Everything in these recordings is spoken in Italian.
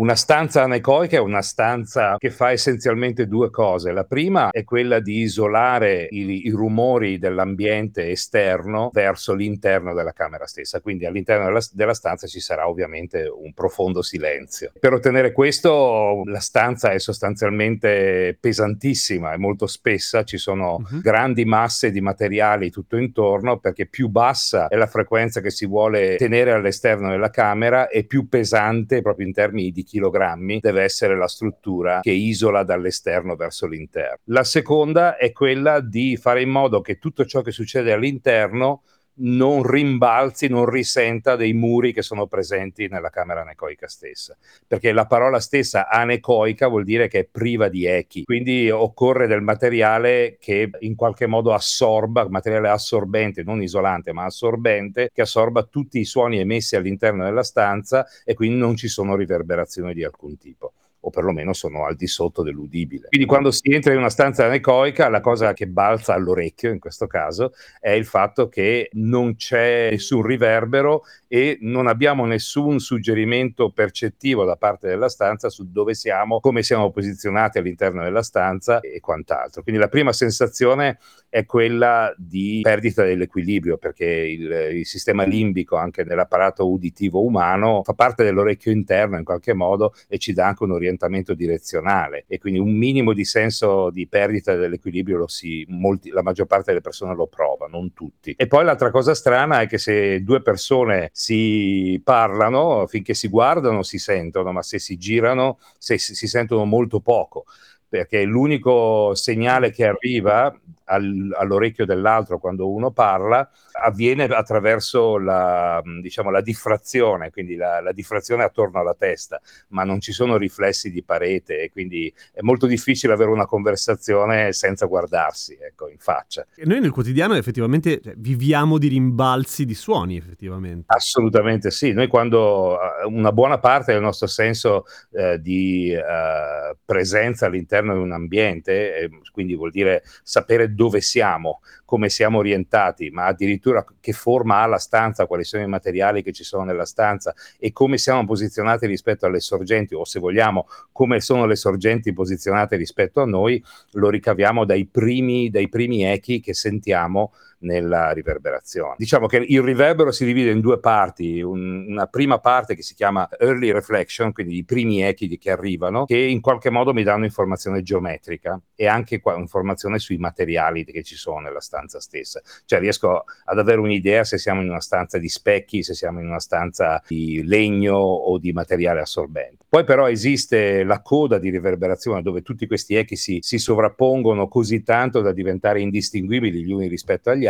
Una stanza anecoica è una stanza che fa essenzialmente due cose. La prima è quella di isolare i, i, rumori dell'ambiente esterno verso l'interno della camera stessa, quindi all'interno della, della, stanza ci sarà ovviamente un profondo silenzio. Per ottenere questo la stanza è sostanzialmente pesantissima, è molto spessa, ci sono uh-huh. grandi masse di materiali tutto intorno perché più bassa è la frequenza che si vuole tenere all'esterno della camera e più pesante proprio in termini di chilogrammi deve essere la struttura che isola dall'esterno verso l'interno. La seconda è quella di fare in modo che tutto ciò che succede all'interno non rimbalzi, non risenta dei muri che sono presenti nella camera anecoica stessa, perché la parola stessa anecoica vuol dire che è priva di echi, quindi occorre del materiale che in qualche modo assorba, materiale assorbente, non isolante, ma assorbente, che assorba tutti i suoni emessi all'interno della stanza e quindi non ci sono riverberazioni di alcun tipo o perlomeno sono al di sotto dell'udibile. Quindi quando si entra in una stanza anecoica, la cosa che balza all'orecchio in questo caso è il fatto che non c'è nessun riverbero e non abbiamo nessun suggerimento percettivo da parte della stanza su dove siamo, come siamo posizionati all'interno della stanza e quant'altro. Quindi la prima sensazione è quella di perdita dell'equilibrio perché il, il sistema limbico anche nell'apparato uditivo umano fa parte dell'orecchio interno in qualche modo e ci dà anche un orientamento direzionale e quindi un minimo di senso di perdita dell'equilibrio si, molti, la maggior parte delle persone lo prova, non tutti. E poi l'altra cosa strana è che se due persone si parlano, finché si guardano si sentono, ma se si girano se, si sentono molto poco perché l'unico segnale che arriva al, all'orecchio dell'altro quando uno parla avviene attraverso la, diciamo, la diffrazione, quindi la, la, diffrazione attorno alla testa, ma non ci sono riflessi di parete e quindi è molto difficile avere una conversazione senza guardarsi ecco, in faccia. E noi nel quotidiano effettivamente cioè, viviamo di rimbalzi di suoni, effettivamente. Assolutamente sì, noi quando eh, una buona parte del nostro senso eh, di eh, presenza all'interno di un ambiente, eh, quindi vuol dire sapere dove siamo, come siamo orientati, ma addirittura che forma ha la stanza, quali sono i materiali che ci sono nella stanza e come siamo posizionati rispetto alle sorgenti o se vogliamo come sono le sorgenti posizionate rispetto a noi, lo ricaviamo dai primi, dai primi echi che sentiamo nella riverberazione. Diciamo che il riverbero si divide in due parti, un, una prima parte che si chiama early reflection, quindi i primi echi che arrivano, che in qualche modo mi danno informazione geometrica e anche qua, informazione sui materiali che ci sono nella stanza stessa. Cioè riesco ad avere un'idea se siamo in una stanza di specchi, se siamo in una stanza di legno o di materiale assorbente. Poi però esiste la coda di riverberazione dove tutti questi echi si, si sovrappongono così tanto da diventare indistinguibili gli uni rispetto agli altri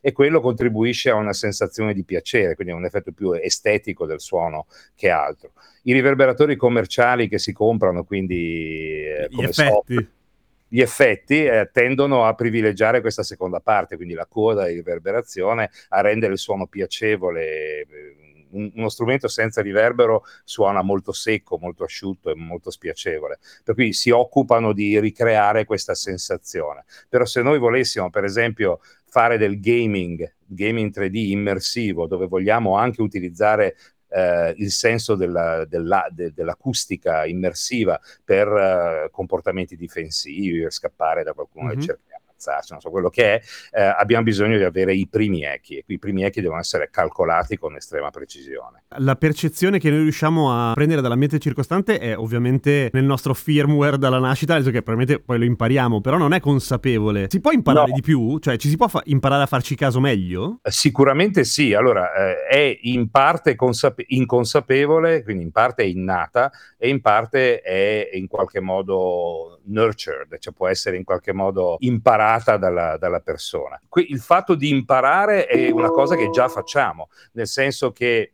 e quello contribuisce a una sensazione di piacere, quindi a un effetto più estetico del suono che altro. I riverberatori commerciali che si comprano, quindi eh, come effetti. gli effetti eh, tendono a privilegiare questa seconda parte, quindi la coda di riverberazione, a rendere il suono piacevole. Eh, uno strumento senza riverbero suona molto secco, molto asciutto e molto spiacevole. Per cui si occupano di ricreare questa sensazione. Però se noi volessimo, per esempio, fare del gaming, gaming 3D immersivo, dove vogliamo anche utilizzare eh, il senso della, della, de, dell'acustica immersiva per uh, comportamenti difensivi, per scappare da qualcuno mm-hmm. che cerca ammazzarci, non so quello che è, eh, abbiamo bisogno di avere i primi echi e i primi echi devono essere calcolati con estrema precisione. La percezione che noi riusciamo a prendere dall'ambiente circostante è ovviamente nel nostro firmware dalla nascita, che probabilmente poi lo impariamo, però non è consapevole. Si può imparare no. di più? Cioè ci si può fa- imparare a farci caso meglio? Sicuramente sì, allora eh, è in parte consape- inconsapevole, quindi in parte è innata e in parte è in qualche modo nurtured, cioè può essere in qualche modo imparata dalla, dalla persona. Qui, il fatto di imparare è una cosa che già facciamo, nel senso che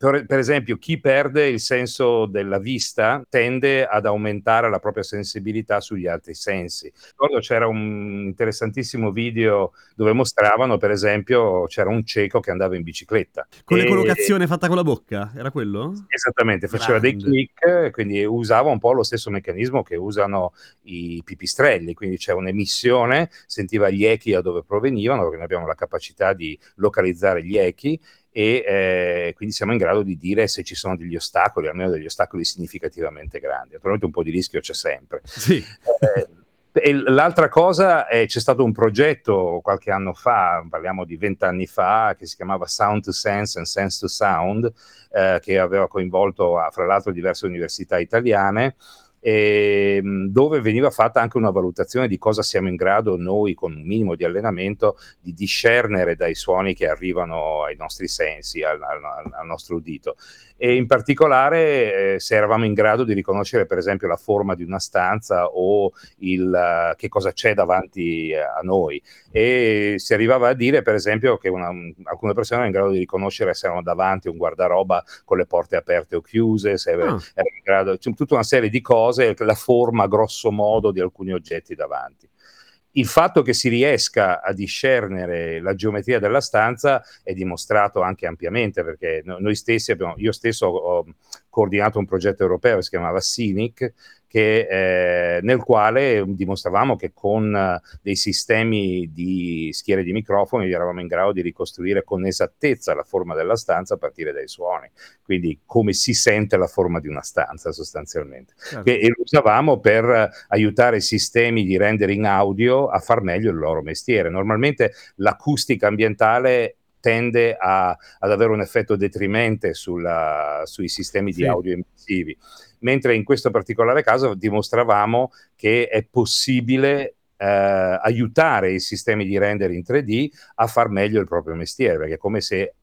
per, per, esempio, chi perde il senso della vista tende ad aumentare la propria sensibilità sugli altri sensi. Ricordo c'era un interessantissimo video dove mostravano, per esempio, c'era un cieco che andava in bicicletta. Con e... l'ecolocazione fatta con la bocca, era quello? Esattamente, faceva Grande. dei click, quindi usava un po' lo stesso meccanismo che usano i pipistrelli, quindi c'è un'emissione, sentiva gli echi da dove provenivano, perché noi abbiamo la capacità di localizzare gli echi e eh, quindi siamo in grado di dire se ci sono degli ostacoli, almeno degli ostacoli significativamente grandi. Naturalmente un po' di rischio c'è sempre. Sì. Eh, e l'altra cosa è c'è stato un progetto qualche anno fa, parliamo di vent'anni fa, che si chiamava Sound to Sense and Sense to Sound, eh, che aveva coinvolto fra l'altro diverse università italiane ehm, dove veniva fatta anche una valutazione di cosa siamo in grado noi con un minimo di allenamento di discernere dai suoni che arrivano ai nostri sensi, al, al, al nostro udito e in particolare eh, se eravamo in grado di riconoscere per esempio la forma di una stanza o il, uh, che cosa c'è davanti a noi e si arrivava a dire per esempio che una, alcune persone erano in grado di riconoscere se erano davanti un guardaroba con le porte aperte o chiuse, se ah. erano in grado, cioè, tutta una serie di cose, la forma grosso modo di alcuni oggetti davanti il fatto che si riesca a discernere la geometria della stanza è dimostrato anche ampiamente perché noi stessi abbiamo, io stesso ho coordinato un progetto europeo che si chiamava Scenic che, eh, nel quale dimostravamo che con uh, dei sistemi di schiere di microfoni eravamo in grado di ricostruire con esattezza la forma della stanza a partire dai suoni, quindi come si sente la forma di una stanza sostanzialmente. Certo. Che, e lo usavamo per aiutare i sistemi di rendering audio a far meglio il loro mestiere. Normalmente l'acustica ambientale tende a, ad avere un effetto detrimente sulla, sui sistemi sì. di audio immersivi mentre in questo particolare caso dimostravamo che è possibile eh, aiutare i sistemi di render in 3D a far meglio il proprio mestiere, perché è come se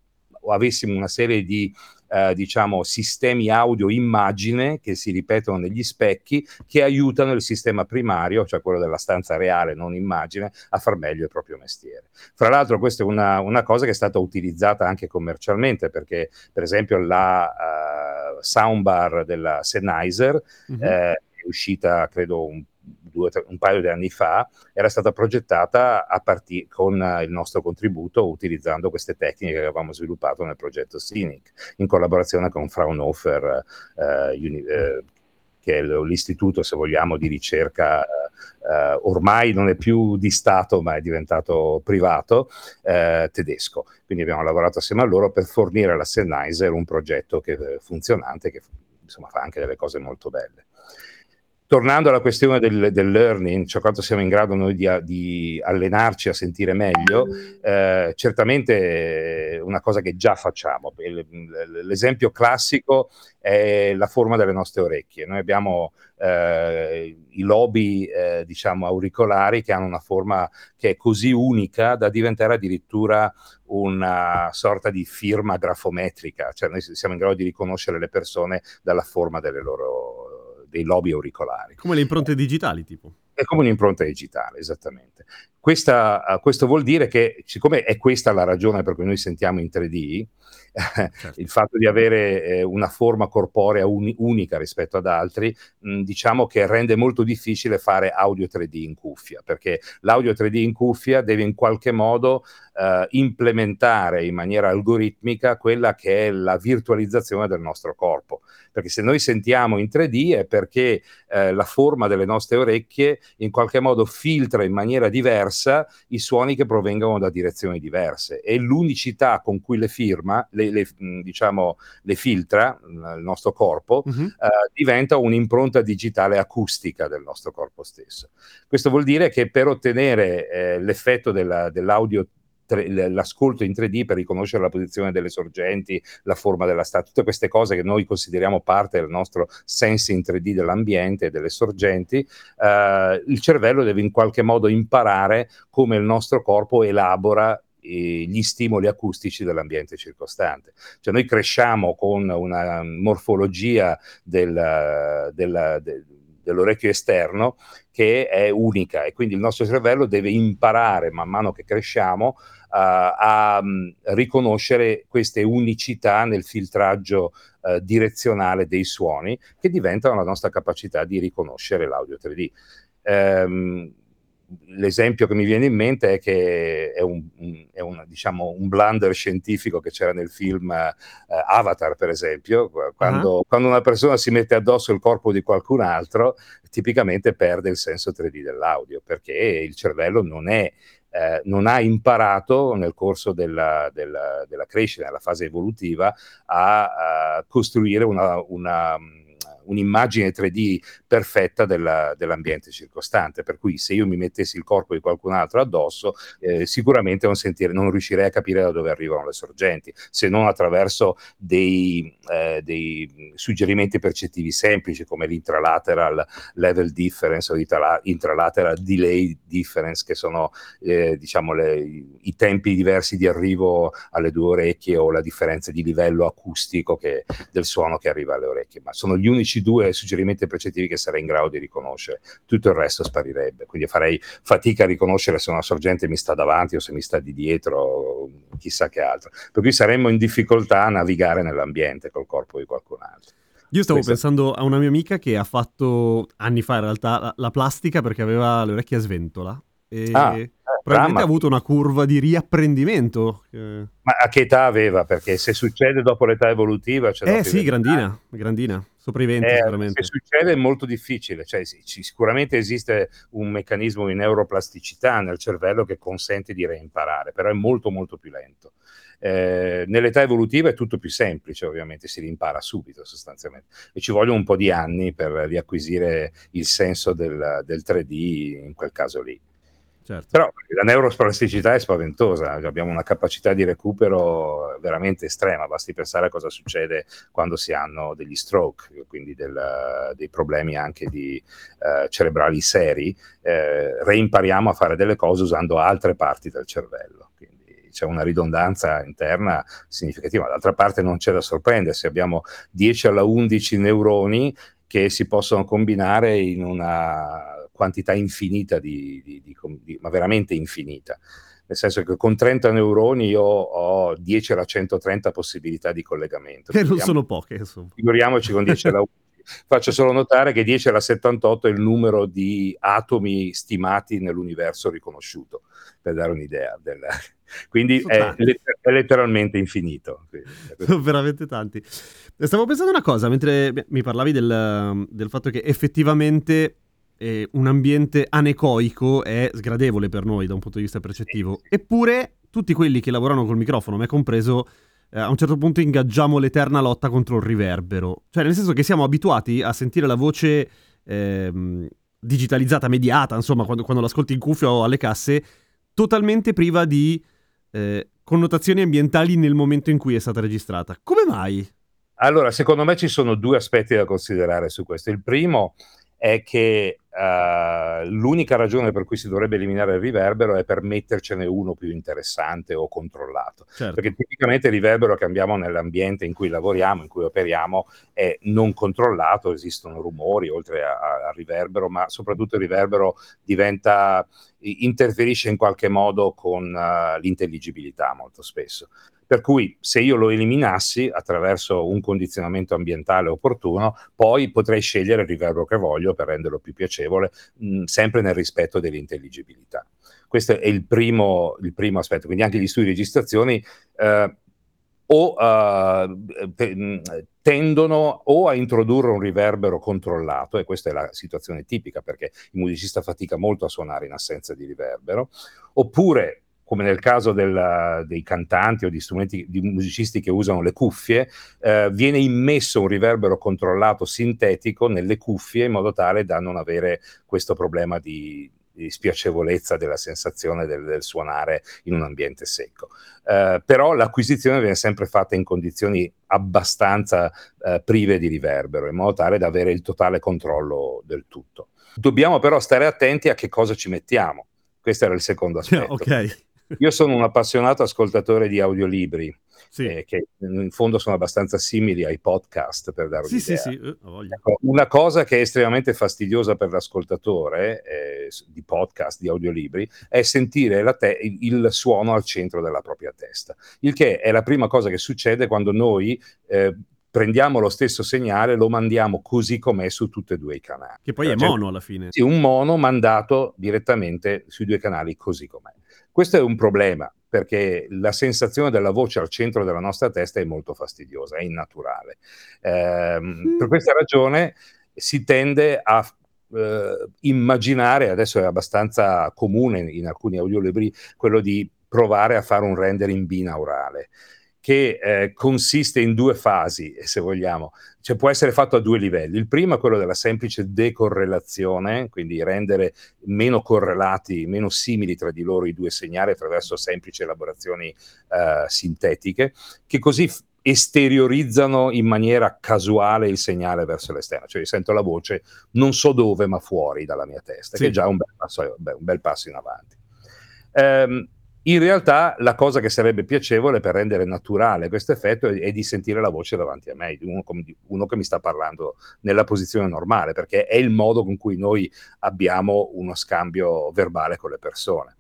avessimo una serie di eh, diciamo, sistemi audio immagine che si ripetono negli specchi che aiutano il sistema primario, cioè quello della stanza reale, non immagine, a far meglio il proprio mestiere. Fra l'altro questa è una, una cosa che è stata utilizzata anche commercialmente perché per esempio la uh, soundbar della Sennheiser mm-hmm. eh, è uscita credo un due, un paio di anni fa, era stata progettata partire, con eh, il nostro contributo utilizzando queste tecniche che avevamo sviluppato nel progetto Scenic, in collaborazione con Fraunhofer, eh, uni, eh, che è l'istituto, se vogliamo, di ricerca eh, ormai non è più di Stato, ma è diventato privato, eh, tedesco. Quindi abbiamo lavorato assieme a loro per fornire alla Sennheiser un progetto che, funzionante che insomma, fa anche delle cose molto belle tornando alla questione del, del, learning, cioè quanto siamo in grado noi di, di allenarci a sentire meglio, eh, certamente una cosa che già facciamo. L'esempio classico è la forma delle nostre orecchie. Noi abbiamo eh, i lobi, eh, diciamo, auricolari che hanno una forma che è così unica da diventare addirittura una sorta di firma grafometrica, cioè noi siamo in grado di riconoscere le persone dalla forma delle loro dei lobi auricolari. Come le impronte digitali, tipo? È come un'impronta digitale, esattamente. Questa, uh, questo vuol dire che, siccome è questa la ragione per cui noi sentiamo in 3D, certo. il fatto di avere eh, una forma corporea uni- unica rispetto ad altri, mh, diciamo che rende molto difficile fare audio 3D in cuffia, perché l'audio 3D in cuffia deve in qualche modo uh, implementare in maniera algoritmica quella che è la virtualizzazione del nostro corpo perché se noi sentiamo in 3D è perché eh, la forma delle nostre orecchie in qualche modo filtra in maniera diversa i suoni che provengono da direzioni diverse e l'unicità con cui le firma, le, le, diciamo, le filtra il nostro corpo, uh-huh. uh, diventa un'impronta digitale acustica del nostro corpo stesso. Questo vuol dire che per ottenere eh, l'effetto della, dell'audio l'ascolto in 3D per riconoscere la posizione delle sorgenti, la forma della statua, tutte queste cose che noi consideriamo parte del nostro sensing 3D dell'ambiente e delle sorgenti, eh, il cervello deve in qualche modo imparare come il nostro corpo elabora gli stimoli acustici dell'ambiente circostante. Cioè noi cresciamo con una morfologia del, del, del dell'orecchio esterno che è unica e quindi il nostro cervello deve imparare man mano che cresciamo uh, a um, riconoscere queste unicità nel filtraggio uh, direzionale dei suoni che diventano la nostra capacità di riconoscere l'audio 3D. Um, ehm, l'esempio che mi viene in mente è che è un, è un, diciamo, un blunder scientifico che c'era nel film uh, Avatar, per esempio, quando, uh-huh. quando, una persona si mette addosso il corpo di qualcun altro, tipicamente perde il senso 3D dell'audio, perché il cervello non è eh, non ha imparato nel corso della, della, della, crescita, nella fase evolutiva, a, a costruire una, una un'immagine 3D perfetta della, dell'ambiente circostante, per cui se io mi mettessi il corpo di qualcun altro addosso, eh, sicuramente non, sentire, non, riuscirei a capire da dove arrivano le sorgenti, se non attraverso dei, eh, dei suggerimenti percettivi semplici come l'intralateral level difference o l'intralateral delay difference, che sono eh, diciamo le, i tempi diversi di arrivo alle due orecchie o la differenza di livello acustico che, del suono che arriva alle orecchie, ma sono gli unici due suggerimenti percettivi che sarei in grado di riconoscere, tutto il resto sparirebbe. Quindi farei fatica a riconoscere se una sorgente mi sta davanti o se mi sta di dietro, o chissà che altro. Per cui saremmo in difficoltà a navigare nell'ambiente col corpo di qualcun altro. Io stavo Questo... pensando a una mia amica che ha fatto anni fa in realtà la, la plastica perché aveva le orecchie a sventola. E ah, eh, probabilmente ha avuto una curva di riapprendimento. Ma a che età aveva? Perché se succede dopo l'età evolutiva... eh sì, grandina, grandina. Sopra i 20 eh. Se succede è molto difficile, cioè, sì, sicuramente esiste un meccanismo di neuroplasticità nel cervello che consente di reimparare, però è molto molto più lento. Eh, nell'età evolutiva è tutto più semplice, ovviamente si rimpara subito sostanzialmente e ci vogliono un po' di anni per riacquisire il senso del, del 3D in quel caso lì. Certo. Però la neuroplasticità è spaventosa, abbiamo una capacità di recupero veramente estrema, basti pensare a cosa succede quando si hanno degli stroke, quindi del, dei problemi anche di, eh, cerebrali seri, eh, reimpariamo a fare delle cose usando altre parti del cervello. Quindi c'è una ridondanza interna significativa. D'altra parte non c'è da sorprendersi, abbiamo 10 alla 11 neuroni che si possono combinare in una quantità infinita di, di, di, di, ma veramente infinita. Nel senso che con 30 neuroni io ho 10 alla 130 possibilità di collegamento. Che non sono poche, insomma. Figuriamoci con 10 alla 11. Faccio solo notare che 10 alla 78 è il numero di atomi stimati nell'universo riconosciuto, per dare un'idea. Del... Quindi è, è, letteralmente infinito. Sono veramente tanti. Stavo pensando una cosa, mentre mi parlavi del, del fatto che effettivamente eh, un ambiente anecoico è sgradevole per noi da un punto di vista percettivo. Eppure tutti quelli che lavorano col microfono, me compreso, eh, a un certo punto ingaggiamo l'eterna lotta contro il riverbero. Cioè, nel senso che siamo abituati a sentire la voce ehm, digitalizzata, mediata, insomma, quando, quando l'ascolti in cuffia o alle casse, totalmente priva di eh, connotazioni ambientali nel momento in cui è stata registrata. Come mai? Allora, secondo me ci sono due aspetti da considerare su questo. Il primo è che uh, l'unica ragione per cui si dovrebbe eliminare il riverbero è per mettercene uno più interessante o controllato. Certo. Perché tipicamente il riverbero che abbiamo nell'ambiente in cui lavoriamo, in cui operiamo, è non controllato, esistono rumori oltre al riverbero, ma soprattutto il riverbero diventa, interferisce in qualche modo con uh, l'intelligibilità molto spesso. Per cui se io lo eliminassi attraverso un condizionamento ambientale opportuno, poi potrei scegliere il riverbero che voglio per renderlo più piacevole, mh, sempre nel rispetto dell'intelligibilità. Questo è il primo, il primo, aspetto. Quindi anche gli studi di registrazione eh, o uh, tendono o a introdurre un riverbero controllato, e questa è la situazione tipica perché il musicista fatica molto a suonare in assenza di riverbero, oppure come nel caso del, dei cantanti o di di musicisti che usano le cuffie, eh, viene immesso un riverbero controllato sintetico nelle cuffie in modo tale da non avere questo problema di, di spiacevolezza della sensazione del, del, suonare in un ambiente secco. Eh, però l'acquisizione viene sempre fatta in condizioni abbastanza eh, prive di riverbero, in modo tale da avere il totale controllo del tutto. Dobbiamo però stare attenti a che cosa ci mettiamo. Questo era il secondo aspetto. ok. Io sono un appassionato ascoltatore di audiolibri, sì. eh, che in fondo sono abbastanza simili ai podcast, per dare sì, un'idea. Sì, sì, ecco, una cosa che è estremamente fastidiosa per l'ascoltatore eh, di podcast, di audiolibri, è sentire te- il suono al centro della propria testa, il che è la prima cosa che succede quando noi... Eh, prendiamo lo stesso segnale, lo mandiamo così com'è su tutti e due i canali. Che poi è cioè, mono alla fine. Sì, un mono mandato direttamente sui due canali così com'è. Questo è un problema perché la sensazione della voce al centro della nostra testa è molto fastidiosa, è innaturale. Eh, mm. Per questa ragione si tende a eh, immaginare, adesso è abbastanza comune in alcuni audiolibri, quello di provare a fare un rendering binaurale che eh, consiste in due fasi, se vogliamo, cioè può essere fatto a due livelli. Il primo è quello della semplice decorrelazione, quindi rendere meno correlati, meno simili tra di loro i due segnali attraverso semplici elaborazioni eh, sintetiche, che così esteriorizzano in maniera casuale il segnale verso l'esterno, cioè io sento la voce non so dove ma fuori dalla mia testa, sì. che è già un bel passo, un bel passo in avanti. Um, in realtà la cosa che sarebbe piacevole per rendere naturale questo effetto è, è di sentire la voce davanti a me, uno, uno, che mi sta parlando nella posizione normale, perché è il modo con cui noi abbiamo uno scambio verbale con le persone.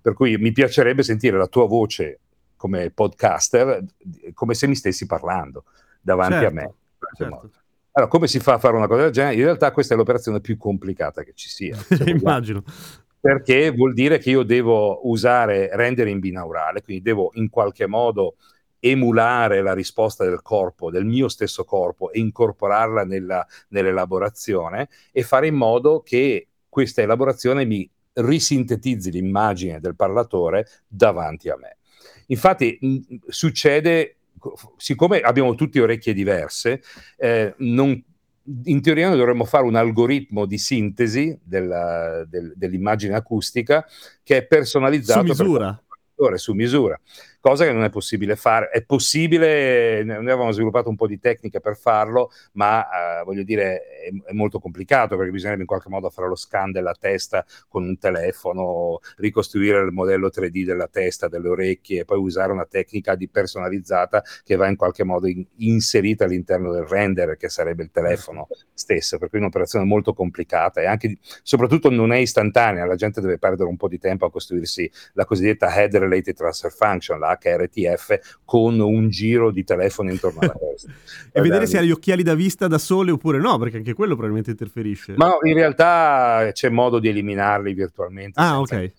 Per cui mi piacerebbe sentire la tua voce come podcaster, come se mi stessi parlando davanti certo, a me. Certo. Allora, come si fa a fare una cosa del genere? In realtà questa è l'operazione più complicata che ci sia. Immagino perché vuol dire che io devo usare rendere in binaurale, quindi devo in qualche modo emulare la risposta del corpo, del mio stesso corpo e incorporarla nella, nell'elaborazione e fare in modo che questa elaborazione mi risintetizzi l'immagine del parlatore davanti a me. Infatti mh, succede, siccome abbiamo tutte orecchie diverse, eh, non, in teoria noi dovremmo fare un algoritmo di sintesi della, del, dell'immagine acustica che è personalizzato su misura. Per su misura cosa che non è possibile fare. È possibile, noi avevamo sviluppato un po' di tecniche per farlo, ma eh, voglio dire è, è, molto complicato perché bisognerebbe in qualche modo fare lo scan della testa con un telefono, ricostruire il modello 3D della testa, delle orecchie e poi usare una tecnica di personalizzata che va in qualche modo in, inserita all'interno del render che sarebbe il telefono stesso, per cui è un'operazione molto complicata e anche soprattutto non è istantanea, la gente deve perdere un po' di tempo a costruirsi la cosiddetta head related transfer function, la HRTF con un giro di telefono intorno alla testa. e vedere se ha gli occhiali da vista da sole oppure no, perché anche quello probabilmente interferisce. Ma in realtà c'è modo di eliminarli virtualmente. Ah, ok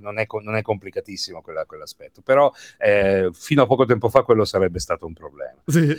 non è, non è complicatissimo quella, quell'aspetto, però eh, fino a poco tempo fa quello sarebbe stato un problema. Sì.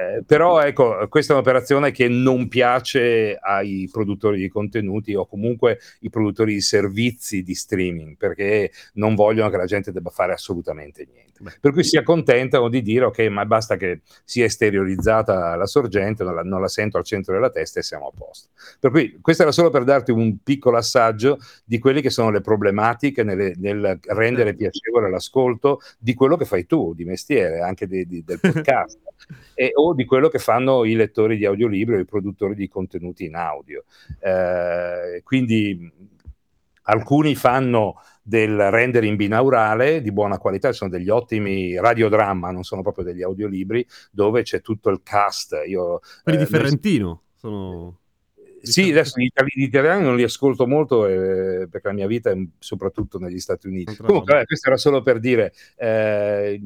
Eh, però ecco, questa è un'operazione che non piace ai produttori di contenuti o comunque i produttori di servizi di streaming perché non vogliono che la gente debba fare assolutamente niente. Per cui si accontentano di dire ok, ma basta che sia esteriorizzata la sorgente, non la, non la, sento al centro della testa e siamo a posto. Per cui questo era solo per darti un piccolo assaggio di quelle che sono le problematiche nelle, nel rendere certo. piacevole l'ascolto di quello che fai tu di mestiere, anche di, di, del podcast. e, o di quello che fanno i lettori di audiolibri o i produttori di contenuti in audio. Eh, quindi alcuni fanno del rendering binaurale di buona qualità, sono degli ottimi radiodramma, non sono proprio degli audiolibri, dove c'è tutto il cast. Io, Quelli eh, di Ferrentino sono... Sì, adesso gli, italiani non li ascolto molto eh, perché la mia vita è soprattutto negli Stati Uniti. Comunque, eh, questo era solo per dire, eh,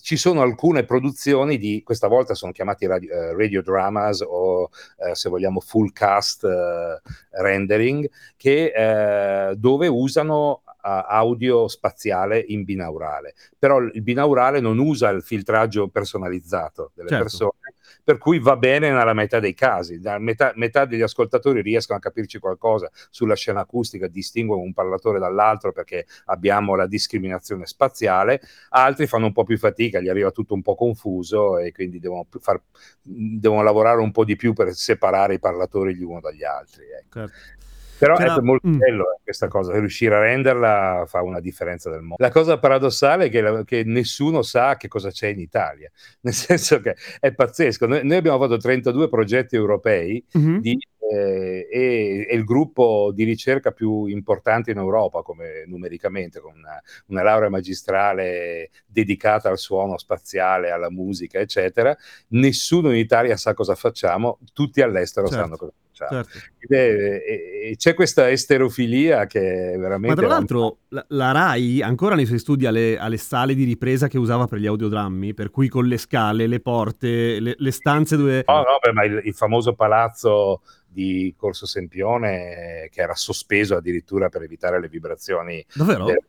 ci sono alcune produzioni di, questa volta sono chiamati radio, eh, radio dramas o eh, se vogliamo full cast eh, rendering, che, dove usano audio spaziale in binaurale, però il binaurale non usa il filtraggio personalizzato delle certo. persone, per cui va bene nella metà dei casi. Metà, metà, degli ascoltatori riescono a capirci qualcosa sulla scena acustica, distinguono un parlatore dall'altro perché abbiamo la discriminazione spaziale, altri fanno un po' più fatica, gli arriva tutto un po' confuso e quindi devono, far, devono lavorare un po' di più per separare i parlatori gli uno dagli altri. Ecco. Certo. Però C'era... è molto mm. bello eh, questa cosa, riuscire a renderla fa una differenza del mondo. La cosa paradossale è che, la, che, nessuno sa che cosa c'è in Italia, nel senso che è pazzesco. Noi, noi abbiamo fatto 32 progetti europei mm-hmm. di, eh, e, e, il gruppo di ricerca più importante in Europa come numericamente, con una, una laurea magistrale dedicata al suono spaziale, alla musica, eccetera. Nessuno in Italia sa cosa facciamo, tutti all'estero certo. sanno cosa facciamo. Certo. È, c'è questa esterofilia che è veramente... Ma tra l'altro la, la, RAI ancora nei suoi studi ha le, ha le, sale di ripresa che usava per gli audiodrammi, per cui con le scale, le porte, le, le stanze dove... No, no, beh, ma il, il famoso palazzo di Corso Sempione che era sospeso addirittura per evitare le vibrazioni de,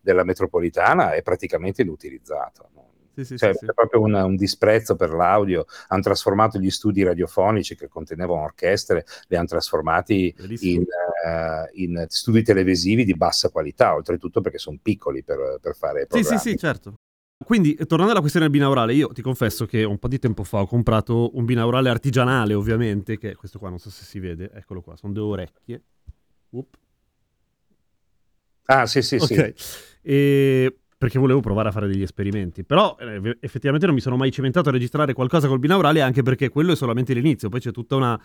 della metropolitana è praticamente inutilizzato. No? Sì, sì, cioè, sì, c'è proprio una, un disprezzo per l'audio. Hanno trasformato gli studi radiofonici che contenevano orchestre, li hanno trasformati in, uh, in, studi televisivi di bassa qualità, oltretutto perché sono piccoli per, per fare programmi. Sì, sì, sì, certo. Quindi, tornando alla questione del binaurale, io ti confesso che un po' di tempo fa ho comprato un binaurale artigianale, ovviamente, che questo qua non so se si vede, eccolo qua, sono due orecchie. Up. Ah, sì, sì, okay. sì. E perché volevo provare a fare degli esperimenti. Però eh, effettivamente non mi sono mai cimentato a registrare qualcosa col binaurale, anche perché quello è solamente l'inizio, poi c'è tutta una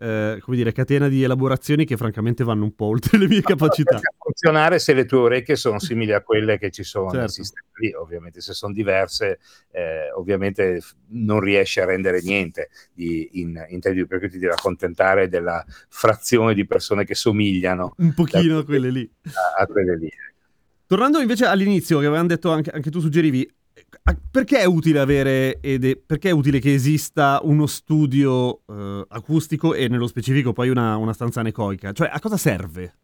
eh, come dire, catena di elaborazioni che francamente vanno un po' oltre le mie capacità. Può funzionare se le tue orecchie sono simili a quelle che ci sono certo. nel sistema lì, ovviamente se sono diverse, eh, ovviamente non riesci a rendere niente di, in, in te, perché ti devi accontentare della frazione di persone che somigliano un pochino a quelle lì. A, a quelle lì. Tornando invece all'inizio, che avevamo detto anche, anche tu suggerivi, perché è utile avere ed è, perché è utile che esista uno studio uh, acustico e nello specifico poi una, una, stanza anecoica? Cioè, a cosa serve?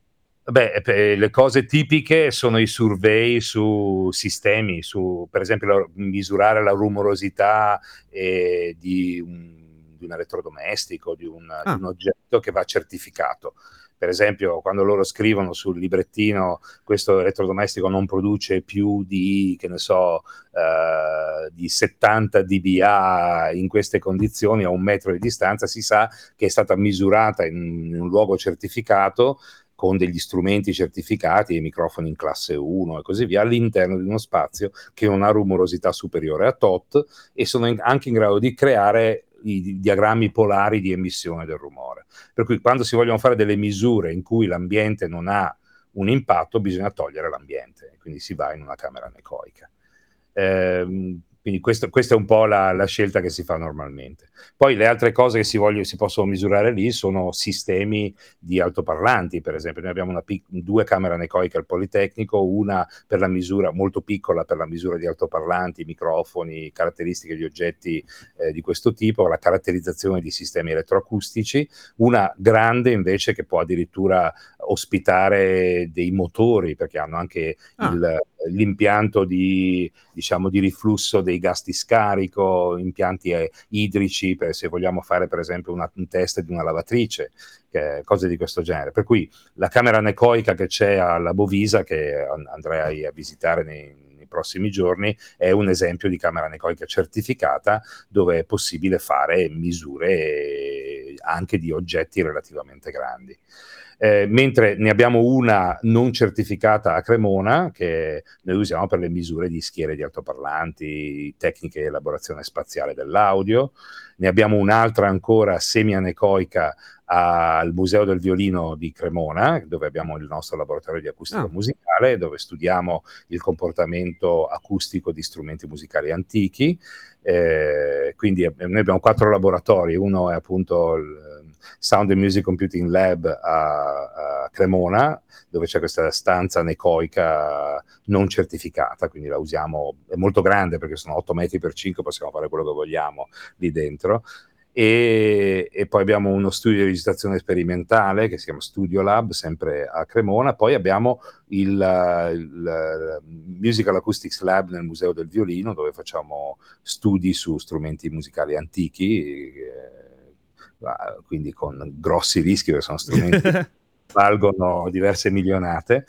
Beh, le cose tipiche sono i survey su sistemi, su per esempio la, misurare la rumorosità eh, di, un, di, un, elettrodomestico, di un, ah. di un oggetto che va certificato per esempio quando loro scrivono sul librettino questo elettrodomestico non produce più di, che ne so, uh, di 70 dBA in queste condizioni a un metro di distanza, si sa che è stata misurata in, in un luogo certificato con degli strumenti certificati, i microfoni in classe 1 e così via, all'interno di uno spazio che non ha rumorosità superiore a tot e sono in, anche in grado di creare i diagrammi polari di emissione del rumore. Per cui quando si vogliono fare delle misure in cui l'ambiente non ha un impatto, bisogna togliere l'ambiente, quindi si va in una camera anecoica. Eh, quindi questo, questa è un po' la, la, scelta che si fa normalmente. Poi le altre cose che si, voglio, si, possono misurare lì sono sistemi di altoparlanti, per esempio. Noi abbiamo pic- due camere anecoiche al Politecnico, una per la misura molto piccola per la misura di altoparlanti, microfoni, caratteristiche di oggetti eh, di questo tipo, la caratterizzazione di sistemi elettroacustici, una grande invece che può addirittura ospitare dei motori, perché hanno anche ah. il, l'impianto di, diciamo, di riflusso dei gas di scarico, impianti eh, idrici, per, se vogliamo fare per esempio una, un test di una lavatrice, che, cose di questo genere. Per cui la camera anecoica che c'è alla Bovisa, che andrei a visitare nei, nei prossimi giorni, è un esempio di camera anecoica certificata dove è possibile fare misure anche di oggetti relativamente grandi eh, mentre ne abbiamo una non certificata a Cremona che noi usiamo per le misure di schiere di altoparlanti, tecniche di elaborazione spaziale dell'audio, ne abbiamo un'altra ancora semi-anecoica al Museo del Violino di Cremona, dove abbiamo il nostro laboratorio di acustica oh. musicale, dove studiamo il comportamento acustico di strumenti musicali antichi. Eh, quindi noi abbiamo quattro laboratori, uno è appunto il Sound and Music Computing Lab a, a Cremona, dove c'è questa stanza anecoica non certificata, quindi la usiamo, è molto grande perché sono 8 metri per 5, possiamo fare quello che vogliamo lì dentro. e, e, poi abbiamo uno studio di registrazione sperimentale che si chiama Studio Lab, sempre a Cremona, poi abbiamo il, il, Musical Acoustics Lab nel Museo del Violino dove facciamo studi su strumenti musicali antichi, eh, quindi con grossi rischi perché sono strumenti che valgono diverse milionate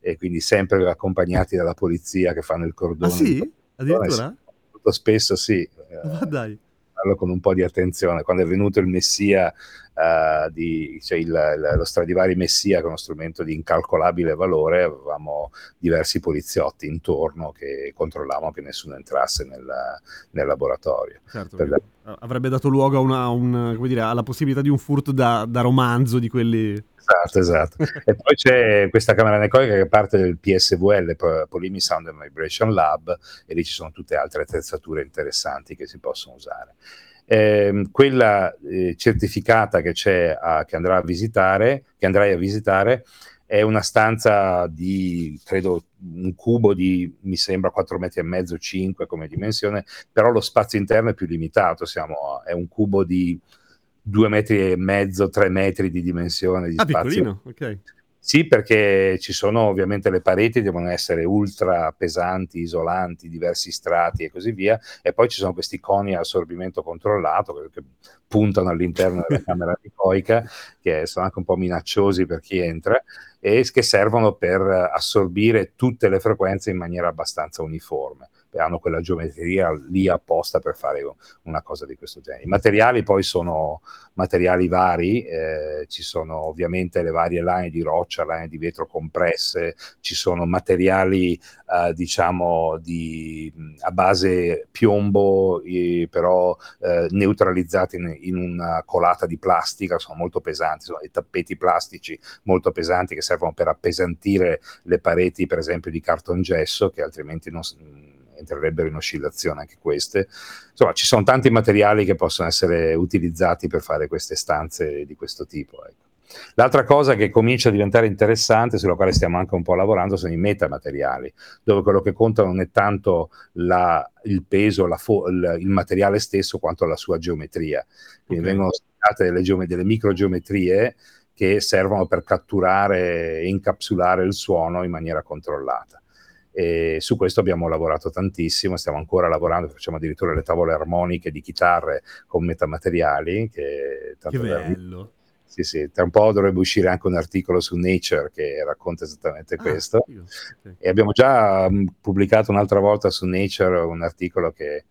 e quindi sempre accompagnati dalla polizia che fanno il cordone. Ah sì? Addirittura? Molto spesso sì. Ma dai farlo con un po' di attenzione. Quando è venuto il Messia, uh, di, cioè il, lo Stradivari Messia, che è uno strumento di incalcolabile valore, avevamo diversi poliziotti intorno che controllavano che nessuno entrasse nel, nel laboratorio. Certo, per... Avrebbe dato luogo a una, un, dire, alla possibilità di un furto da, da romanzo di quelli Esatto, esatto. e poi c'è questa camera anecoica che parte del PSVL, Polimi Sound and Vibration Lab, e lì ci sono tutte altre attrezzature interessanti che si possono usare. Eh, quella eh, certificata che c'è, a, che andrà a visitare, che andrai a visitare, è una stanza di, credo, un cubo di, mi sembra, 4 metri e mezzo, 5 come dimensione, però lo spazio interno è più limitato, siamo, è un cubo di due metri e mezzo, tre metri di dimensione di ah, spazio. Piccolino, ok. Sì, perché ci sono ovviamente le pareti, devono essere ultra pesanti, isolanti, diversi strati e così via, e poi ci sono questi coni a assorbimento controllato che puntano all'interno della camera dicoica, che sono anche un po' minacciosi per chi entra, e che servono per assorbire tutte le frequenze in maniera abbastanza uniforme hanno quella geometria lì apposta per fare una cosa di questo genere. I materiali poi sono materiali vari, eh, ci sono ovviamente le varie line di roccia, line di vetro compresse, ci sono materiali eh, diciamo di, a base piombo eh, però neutralizzati in, in, una colata di plastica, sono molto pesanti, sono dei tappeti plastici molto pesanti che servono per appesantire le pareti per esempio di cartongesso che altrimenti non entrerebbero in oscillazione anche queste. Insomma, ci sono tanti materiali che possono essere utilizzati per fare queste stanze di questo tipo. Ecco. L'altra cosa che comincia a diventare interessante, sulla quale stiamo anche un po' lavorando, sono i metamateriali, dove quello che conta non è tanto la, il peso, fo- il, il, materiale stesso, quanto la sua geometria. Quindi okay. vengono studiate delle, geome- delle microgeometrie che servono per catturare e incapsulare il suono in maniera controllata. E su questo abbiamo lavorato tantissimo, stiamo ancora lavorando, facciamo addirittura le tavole armoniche di chitarre con metamateriali. Che, tanto che bello! Sì, sì, tra un po' dovrebbe uscire anche un articolo su Nature che racconta esattamente ah, questo. Io, okay. E abbiamo già pubblicato un'altra volta su Nature un articolo che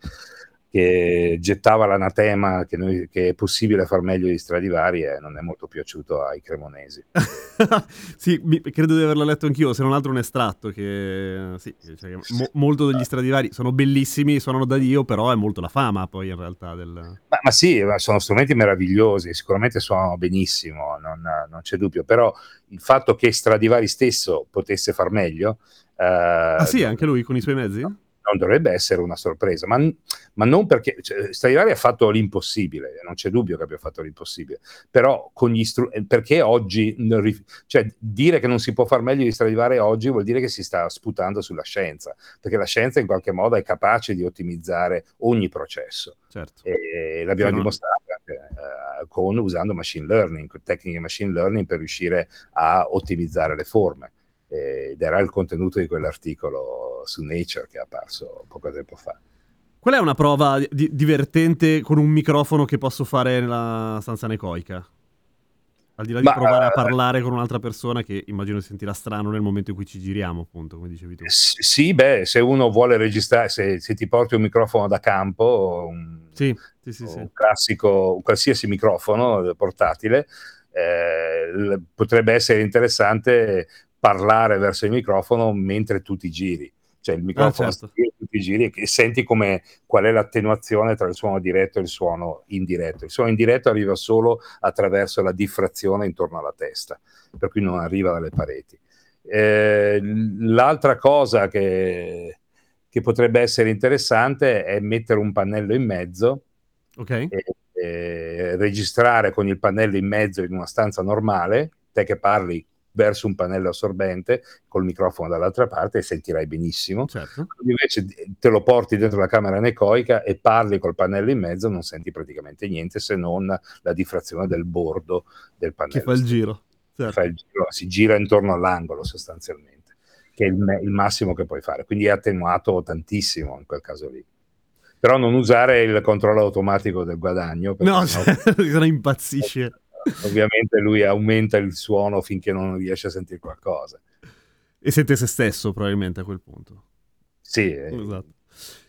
che gettava l'anatema che, noi, che, è possibile far meglio di Stradivari e non è molto piaciuto ai cremonesi. sì, mi, credo di averlo letto anch'io, se non altro un estratto che, sì, cioè, mo, molto degli Stradivari sono bellissimi, suonano da Dio, però è molto la fama poi in realtà del... Ma, ma sì, sono strumenti meravigliosi, sicuramente suonano benissimo, non, non, c'è dubbio, però il fatto che Stradivari stesso potesse far meglio... Eh, ah sì, anche lui con i suoi mezzi? No non dovrebbe essere una sorpresa, ma, ma non perché cioè, Stradivari ha fatto l'impossibile, non c'è dubbio che abbia fatto l'impossibile, però con gli str- eh, perché oggi, cioè dire che non si può far meglio di Stradivari oggi vuol dire che si sta sputando sulla scienza, perché la scienza in qualche modo è capace di ottimizzare ogni processo. Certo. E l'abbiamo sì, dimostrato anche, eh, con, usando machine learning, tecniche machine learning per riuscire a ottimizzare le forme ed era il contenuto di quell'articolo su Nature che è apparso poco tempo fa. Qual è una prova di- divertente con un microfono che posso fare nella stanza anecoica? Al di là di Ma, provare a eh, parlare con un'altra persona che immagino si sentirà strano nel momento in cui ci giriamo, appunto, come dicevi tu. Sì, beh, se uno vuole registrare, se, se ti porti un microfono da campo, un, sì, sì, sì, un classico, un qualsiasi microfono portatile, eh, potrebbe essere interessante parlare verso il microfono mentre tu ti giri. Cioè il microfono ah, certo. gira, tu ti giri e senti come, qual è l'attenuazione tra il suono diretto e il suono indiretto. Il suono indiretto arriva solo attraverso la diffrazione intorno alla testa, per cui non arriva dalle pareti. Eh, l'altra cosa che, che, potrebbe essere interessante è mettere un pannello in mezzo okay. e, e registrare con il pannello in mezzo in una stanza normale, te che parli verso un pannello assorbente col microfono dall'altra parte e sentirai benissimo. Certo. Invece te lo porti dentro la camera anecoica e parli col pannello in mezzo, non senti praticamente niente se non la diffrazione del bordo del pannello. Che fa il giro. Certo. Fa il giro si gira intorno all'angolo sostanzialmente, che è il, il massimo che puoi fare. Quindi è attenuato tantissimo in quel caso lì però non usare il controllo automatico del guadagno. No, se no impazzisce. Ovviamente lui aumenta il suono finché non riesce a sentire qualcosa. E sente se stesso probabilmente a quel punto. Sì, esatto.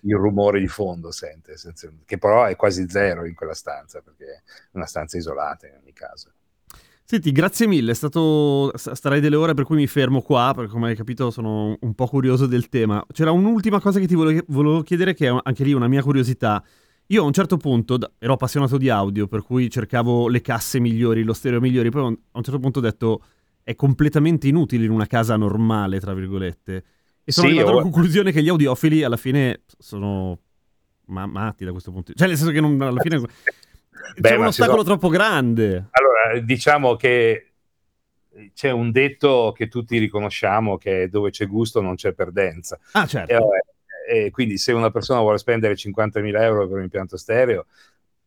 il rumore di fondo sente, che però è quasi zero in quella stanza, perché è una stanza isolata in ogni caso. Senti, grazie mille, è stato... starei delle ore per cui mi fermo qua, perché come hai capito sono un po' curioso del tema. C'era un'ultima cosa che ti volevo, volevo chiedere, che è anche lì una mia curiosità. Io a un certo punto ero appassionato di audio, per cui cercavo le casse migliori, lo stereo migliori, poi a un certo punto ho detto è completamente inutile in una casa normale, tra virgolette. E sono sì, arrivato alla conclusione che gli audiofili alla fine sono ma- matti da questo punto. Cioè, nel senso che non, alla fine Beh, c'è un ostacolo sono... troppo grande. Allora, diciamo che c'è un detto che tutti riconosciamo che dove c'è gusto non c'è perdenza. Ah, certo. E, e quindi se una persona vuole spendere 50.000 euro per un impianto stereo,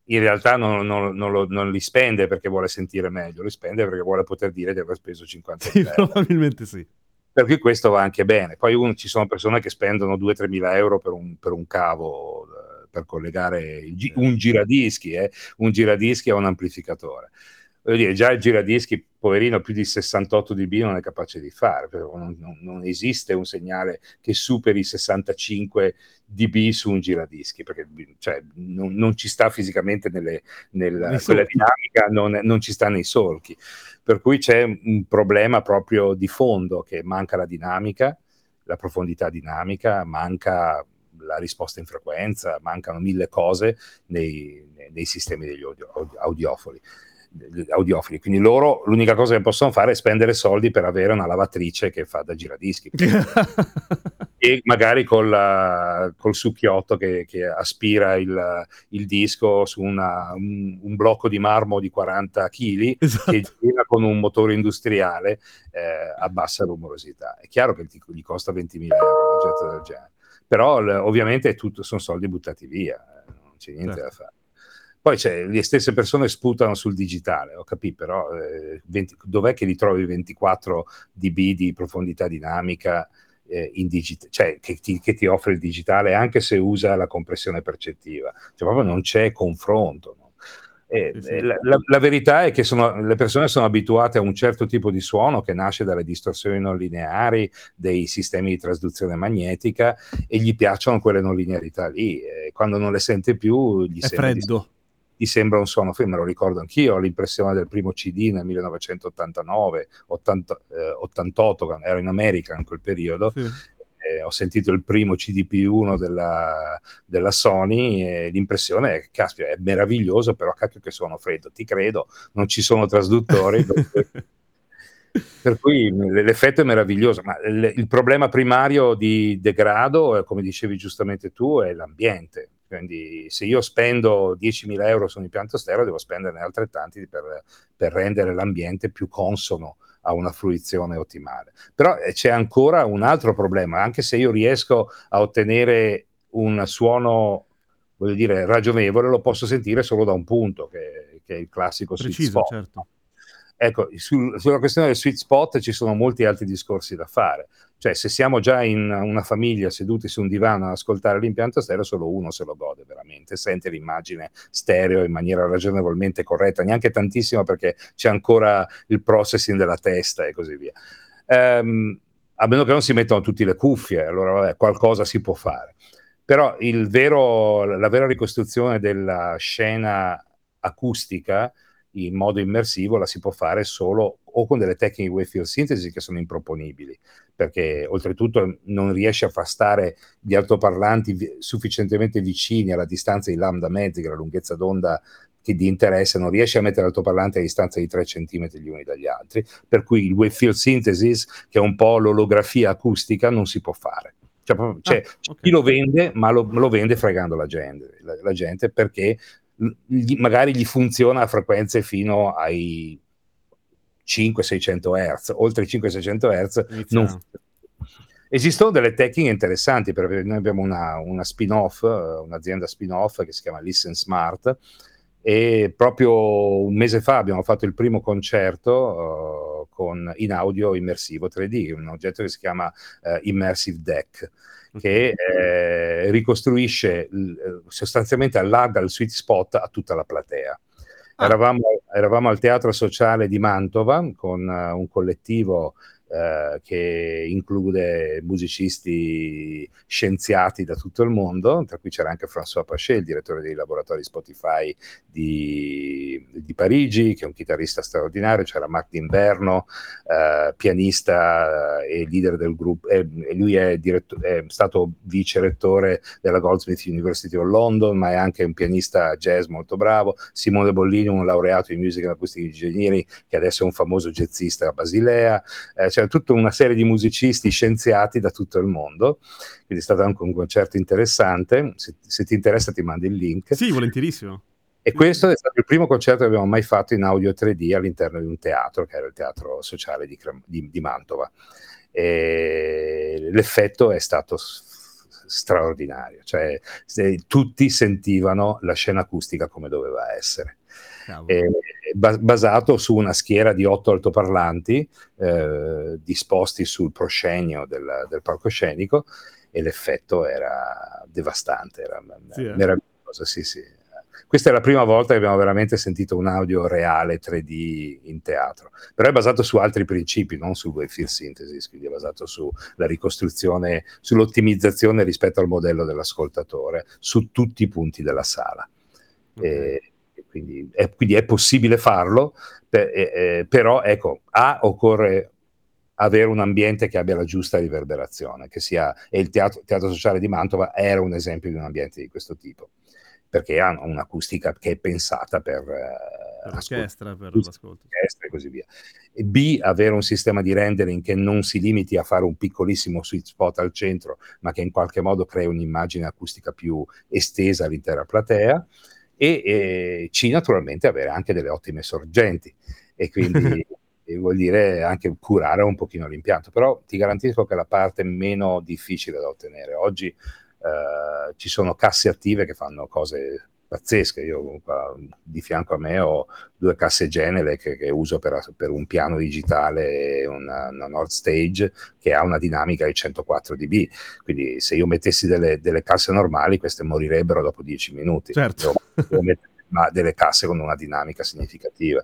in realtà non, non, non, lo, non, li spende perché vuole sentire meglio, li spende perché vuole poter dire di aver speso 50.000 sì, euro. Probabilmente sì. Per cui questo va anche bene. Poi uno, ci sono persone che spendono 2-3 mila euro per un, per un cavo per collegare un giradischi, eh, un giradischi a un amplificatore. Voglio dire, già il giradischi, poverino, più di 68 dB non è capace di fare, non, non, non esiste un segnale che superi 65 dB su un giradischi, perché cioè, non, non, ci sta fisicamente nelle, nel, quella dinamica, non, non ci sta nei solchi. Per cui c'è un problema proprio di fondo che manca la dinamica, la profondità dinamica, manca la risposta in frequenza, mancano mille cose nei, nei sistemi degli audio, audiofoni. Audiofili. Quindi loro l'unica cosa che possono fare è spendere soldi per avere una lavatrice che fa da giradischi e magari col, col succhiotto che, che aspira il, il, disco su una, un, un, blocco di marmo di 40 kg esatto. che gira con un motore industriale eh, a bassa rumorosità. È chiaro che gli costa 20.000 euro un oggetto del genere però l- ovviamente tutto, sono soldi buttati via, non c'è niente certo. da fare. Poi c'è, le stesse persone sputano sul digitale, ho capito, però eh, 20, dov'è che li trovi 24 dB di profondità dinamica eh, in digit- cioè, che ti, che ti, offre il digitale anche se usa la compressione percettiva? Cioè proprio non c'è confronto. Sì, sì. La, la, la, verità è che sono, le persone sono abituate a un certo tipo di suono che nasce dalle distorsioni non lineari dei sistemi di trasduzione magnetica e gli piacciono quelle non linearità lì. Eh, quando non le sente più, gli è sembra freddo. Di, gli sembra un suono, me lo ricordo anch'io, ho l'impressione del primo CD nel 1989, 80, eh, 88, quando ero in America in quel periodo, sì eh, ho sentito il primo CDP1 della, della Sony e l'impressione è che, caspita, è meraviglioso, però cacchio che suono freddo, ti credo, non ci sono trasduttori. per cui l'effetto è meraviglioso, ma il problema primario di degrado, come dicevi giustamente tu, è l'ambiente. Quindi se io spendo 10.000 euro su un impianto stereo, devo spenderne altrettanti per, per rendere l'ambiente più consono a una fruizione ottimale. Però eh, c'è ancora un altro problema, anche se io riesco a ottenere un suono, voglio dire, ragionevole, lo posso sentire solo da un punto, che, che è il classico Preciso. Certo. Ecco, sul, sulla questione del sweet spot ci sono molti altri discorsi da fare. Cioè, se siamo già in una famiglia seduti su un divano ad ascoltare l'impianto stereo, solo uno se lo gode veramente, sente l'immagine stereo in maniera ragionevolmente corretta, neanche tantissimo perché c'è ancora il processing della testa e così via. Um, a meno che non si mettano tutte le cuffie, allora vabbè, qualcosa si può fare. Però vero, la vera ricostruzione della scena acustica in modo immersivo la si può fare solo o con delle tecniche di wavefield synthesis che sono improponibili, perché oltretutto non riesce a far stare gli altoparlanti sufficientemente vicini alla distanza di lambda mezzi, che è la lunghezza d'onda che di interesse, non riesce a mettere l'altoparlante a distanza di 3 cm gli uni dagli altri, per cui il wavefield synthesis, che è un po' l'olografia acustica, non si può fare. Cioè, cioè ah, okay. chi lo vende, ma lo, lo vende fregando la gente, la, la gente perché gli, magari gli funziona a frequenze fino ai 500-600 Hz, oltre i 500-600 Hz non Esistono delle tecniche interessanti, perché noi abbiamo una, una spin-off, eh, un'azienda spin-off che si chiama Listen Smart e proprio un mese fa abbiamo fatto il primo concerto eh, con, in audio immersivo 3D, un oggetto che si chiama eh, Immersive Deck, che eh, ricostruisce l- eh, sostanzialmente allarga il sweet spot a tutta la platea. Ah. Eravamo, eravamo al Teatro Sociale di Mantova con eh, un collettivo eh, che include musicisti scienziati da tutto il mondo, tra cui c'era anche François Pachet, il direttore dei laboratori Spotify di, di Parigi, che è un chitarrista straordinario, c'era Marc D'Inverno, eh, pianista e leader del gruppo, e e lui è, diretto- è stato vice rettore della Goldsmith University of London, ma è anche un pianista jazz molto bravo, Simone Bollini, un laureato in musica e acustica ingegneri, che adesso è un famoso jazzista a Basilea, eh, c'è tutta una serie di musicisti scienziati da tutto il mondo, quindi è stato anche un concerto interessante, se, se ti interessa ti mando il link. Sì, volentierissimo. E questo è stato il primo concerto che abbiamo mai fatto in audio 3D all'interno di un teatro, che era il Teatro Sociale di, di- di Mantova. E l'effetto è stato straordinario, cioè se- tutti sentivano la scena acustica come doveva essere. Eh, ba- basato su una schiera di otto altoparlanti eh, disposti sul proscenio del, del palcoscenico e l'effetto era devastante, era Sì, eh. meraviglioso. Sì, sì. Questa è la prima volta che abbiamo veramente sentito un audio reale 3D in teatro, però è basato su altri principi, non su Wavefield Synthesis, quindi è basato sulla ricostruzione, sull'ottimizzazione rispetto al modello dell'ascoltatore su tutti i punti della sala. Ok. E- e quindi, è, quindi è possibile farlo, per- eh, però ecco, A occorre avere un ambiente che abbia la giusta riverberazione, che sia, e il teatro, Teatro Sociale di Mantova era un esempio di un ambiente di questo tipo, perché ha un'acustica che è pensata per, eh, Per l'orchestra, per l'ascolto. e così via. E B, avere un sistema di rendering che non si limiti a fare un piccolissimo sweet spot al centro, ma che in qualche modo crei un'immagine acustica più estesa all'intera platea. E, e C, naturalmente, avere anche delle ottime sorgenti. E quindi vuol dire anche curare un pochino l'impianto. Però ti garantisco che è la parte meno difficile da ottenere. Oggi eh, ci sono casse attive che fanno cose pazzesche. Io qua di fianco a me ho due casse Genele che, che uso per, per un piano digitale una, una Nord Stage che ha una dinamica di 104 dB. Quindi se io mettessi delle, delle casse normali, queste morirebbero dopo 10 minuti. Certo. Mettere ma delle casse con una dinamica significativa.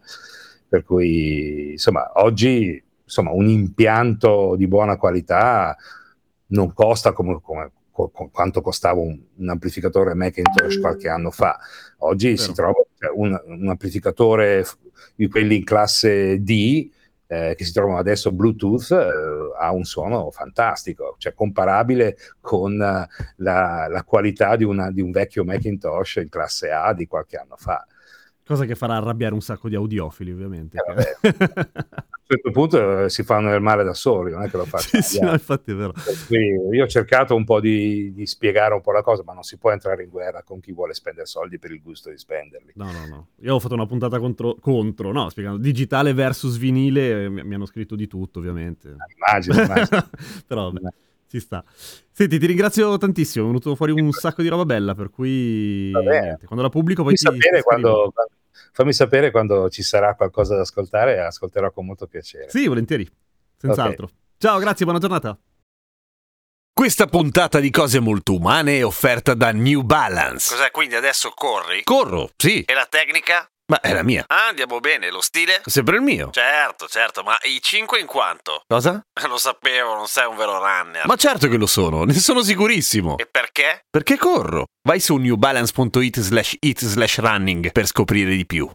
Per cui, insomma, oggi insomma, un impianto di buona qualità non costa come, come- co- quanto costava un, un amplificatore Macintosh qualche anno fa. Oggi Vero. si trova cioè, un, un amplificatore di quelli in classe D eh, che si trovano adesso Bluetooth eh, ha un suono fantastico, cioè comparabile con eh, la, la qualità di, una- di un vecchio Macintosh in classe A di qualche anno fa. Cosa che farà arrabbiare un sacco di audiofili, ovviamente. Eh. A un certo punto eh, si fanno del male da soli, non è che lo faccio. sì, sì, no, infatti è vero. io ho cercato un po' di, di spiegare un po' la cosa, ma non si può entrare in guerra con chi vuole spendere soldi per il gusto di spenderli. No, no, no. Io ho fatto una puntata contro, contro no, spiegando digitale versus vinile, eh, mi, mi hanno scritto di tutto, ovviamente. Immagino, immagino. Però vabbè, ci sta. Senti, ti ringrazio tantissimo, è venuto fuori un sacco di roba bella, per cui niente, quando la pubblico poi Fammi ti, sapere ti quando, fammi sapere quando ci sarà qualcosa da ascoltare e ascolterò con molto piacere. Sì, volentieri, senz'altro. Ciao, grazie, buona giornata. Questa puntata di cose molto umane è offerta da New Balance. Cos'è quindi adesso corri? Corro, sì, E la tecnica? Ma è la mia. Ah, andiamo bene, lo stile? Sempre il mio. Certo, certo, ma i 5 in quanto? Cosa? Lo sapevo, non sei un vero runner. Ma certo che lo sono, ne sono sicurissimo. E perché? Perché corro? Vai su newbalance.it slash it slash running per scoprire di più.